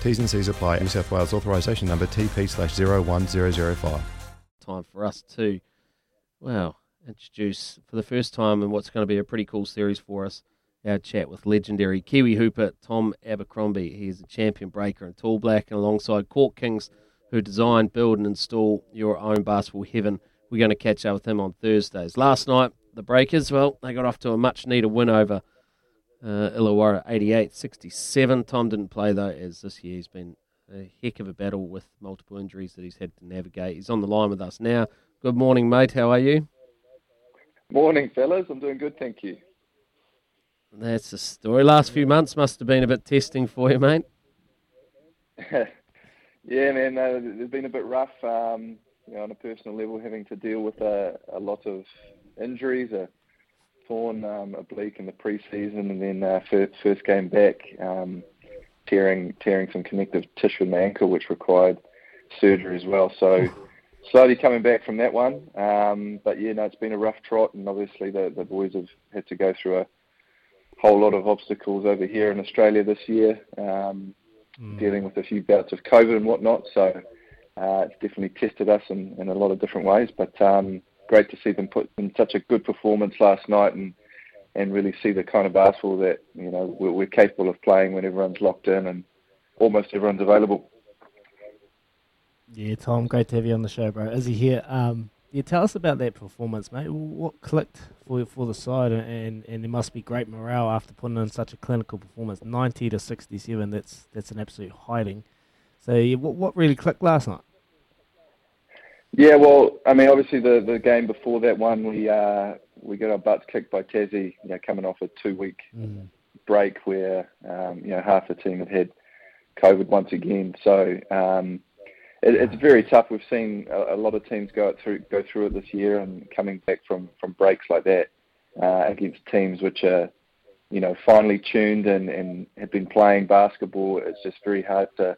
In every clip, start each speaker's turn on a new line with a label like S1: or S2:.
S1: T's and C's apply. New South Wales authorisation number TP slash 01005.
S2: Time for us to, well, introduce for the first time in what's going to be a pretty cool series for us our chat with legendary Kiwi hooper Tom Abercrombie. He's a champion breaker in Tall Black and alongside Court Kings who design, build, and install your own basketball heaven. We're going to catch up with him on Thursdays. Last night, the Breakers, well, they got off to a much needed win over uh, Illawarra 88 67. Tom didn't play, though, as this year he's been a heck of a battle with multiple injuries that he's had to navigate. He's on the line with us now. Good morning, mate. How are you?
S3: Morning, fellas. I'm doing good, thank you.
S2: That's the story. Last few months must have been a bit testing for you, mate.
S3: Yeah, man, uh, they've been a bit rough. Um, you know, on a personal level, having to deal with a, a lot of injuries, a torn um, oblique in the preseason, and then uh, first, first game back, um, tearing tearing some connective tissue in the ankle, which required surgery as well. So slowly coming back from that one. Um, but yeah, no, it's been a rough trot, and obviously the the boys have had to go through a whole lot of obstacles over here in Australia this year. Um, mm. dealing with a few bouts of COVID and whatnot. So uh, it's definitely tested us in, in a lot of different ways. But um, great to see them put in such a good performance last night and and really see the kind of basketball that you know we're, we're capable of playing when everyone's locked in and almost everyone's available.
S4: Yeah, Tom, great to have you on the show, bro. Izzy here. Um, yeah, tell us about that performance, mate. What clicked for for the side, and and there must be great morale after putting in such a clinical performance, ninety to sixty seven. That's that's an absolute hiding. So, yeah, what what really clicked last night?
S3: Yeah, well, I mean, obviously the the game before that one, we uh, we got our butts kicked by Tassie, you know, coming off a two week mm. break where um, you know half the team had had COVID once again. So. Um, it, it's very tough. We've seen a, a, lot of teams go through go through it this year, and coming back from from breaks like that uh, against teams which are, you know, finely tuned and and have been playing basketball. It's just very hard to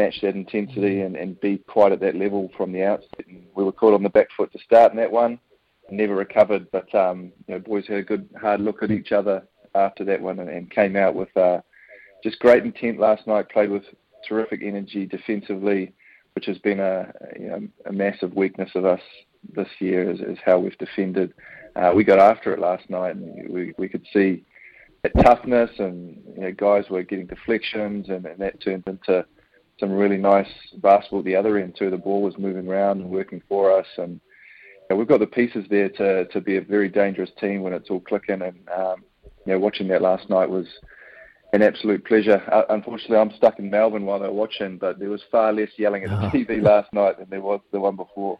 S3: match that intensity and, and be quite at that level from the outset. And we were caught on the back foot to start in that one, never recovered. But um, you know, boys had a good hard look at each other after that one and, and came out with uh, just great intent last night. Played with terrific energy defensively which has been a, you know, a massive weakness of us this year, is, is how we've defended. Uh, we got after it last night, and we, we could see that toughness, and you know, guys were getting deflections, and, and that turned into some really nice basketball at the other end too. The ball was moving around and working for us, and you know, we've got the pieces there to to be a very dangerous team when it's all clicking. And um, you know, watching that last night was an absolute pleasure. Uh, unfortunately, I'm stuck in Melbourne while they're watching, but there was far less yelling at the TV last night than there was the one before.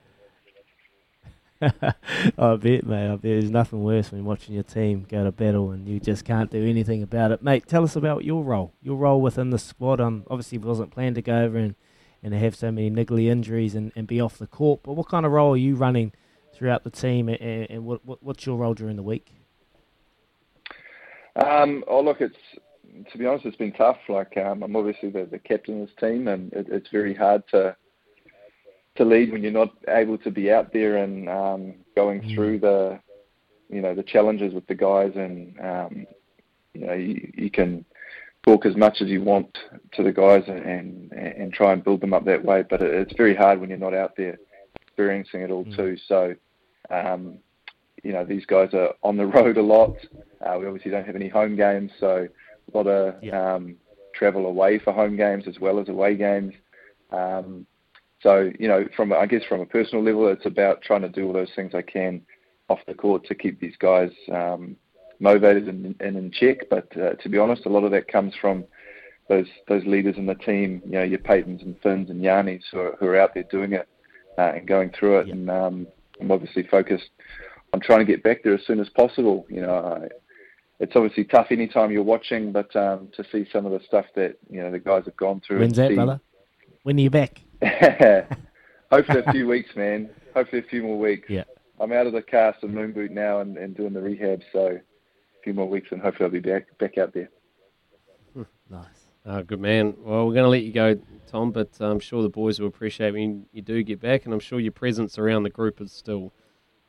S4: I bet, mate. I bet there's nothing worse than watching your team go to battle and you just can't do anything about it. Mate, tell us about your role. Your role within the squad. Um, obviously, wasn't planned to go over and, and have so many niggly injuries and, and be off the court. But what kind of role are you running throughout the team, and, and what, what, what's your role during the week?
S3: Um, oh, look, it's to be honest, it's been tough. Like um, I'm obviously the, the captain of this team, and it, it's very hard to to lead when you're not able to be out there and um, going
S4: Mm.
S3: through the, you know, the challenges with the guys, and um, you know, you, you can talk as much as you want to the guys and and and try and build them up that way. But it, it's very hard when you're not out there experiencing it all
S4: Mm.
S3: too. So, um, you know, these guys are on the road a lot. Uh, we obviously don't have any home games, so a lot of
S4: Yeah.
S3: um, travel away for home games as well as away games. Um, so, you know, from I guess from a personal level, it's about trying to do all those things I can off the court to keep these guys um, motivated and, and in check. But uh, to be honest, a lot of that comes from those those leaders in the team. You know, your Paytons and Finns and Yannis who are, who are out there doing it uh, and going through it.
S4: Yeah.
S3: And um, I'm obviously focused on trying to get back there as soon as possible. You know, I, it's obviously tough anytime you're watching, but um, to see some of the stuff that you know the guys have gone through.
S4: When's that,
S3: see-
S4: brother? When are you back?
S3: Hopefully a few weeks, man. Hopefully a few more weeks.
S4: Yeah.
S3: I'm out of the cast and moon boot now and, and doing the rehab, so a few more weeks and hopefully I'll be back back out there.
S4: Nice.
S2: Oh, good man. Well, we're going to let you go, Tom, but I'm sure the boys will appreciate when you do get back, and I'm sure your presence around the group is still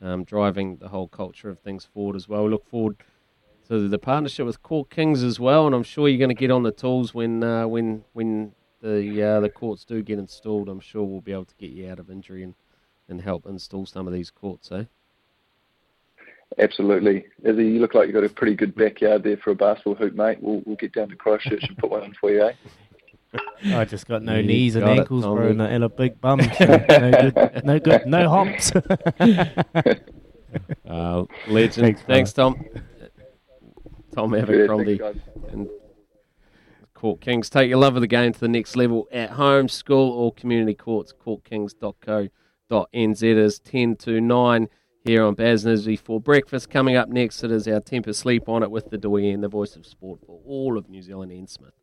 S2: um, driving the whole culture of things forward as well. We look forward to the partnership with Court Kings as well, and I'm sure you're going to get on the tools when uh, when when the uh, the courts do get installed. I'm sure we'll be able to get you out of injury and, and help install some of these courts, eh?
S3: Absolutely. Izzy, you look like you've got a pretty good backyard there for a basketball hoop, mate. We'll, we'll get down to Christchurch and put one in for you, eh?
S4: I just got no
S2: You
S4: knees and
S2: got it,
S4: ankles, bro,
S2: Tommy.
S4: and a, and a big bum. so no good, no good, no hops.
S2: Uh, legend.
S4: Thanks,
S2: Thanks, Tom. Tom
S3: Yeah,
S2: Abercrombie.
S3: thanks, guys.
S2: and Court Kings. Take your love of the game to the next level at home, school, or community courts. CourtKings.co.nz is 10 to 9 here on Baz for breakfast. Coming up next, it is our Temper Sleep on it with the Doyen, the voice of sport for all of New Zealand and Smith.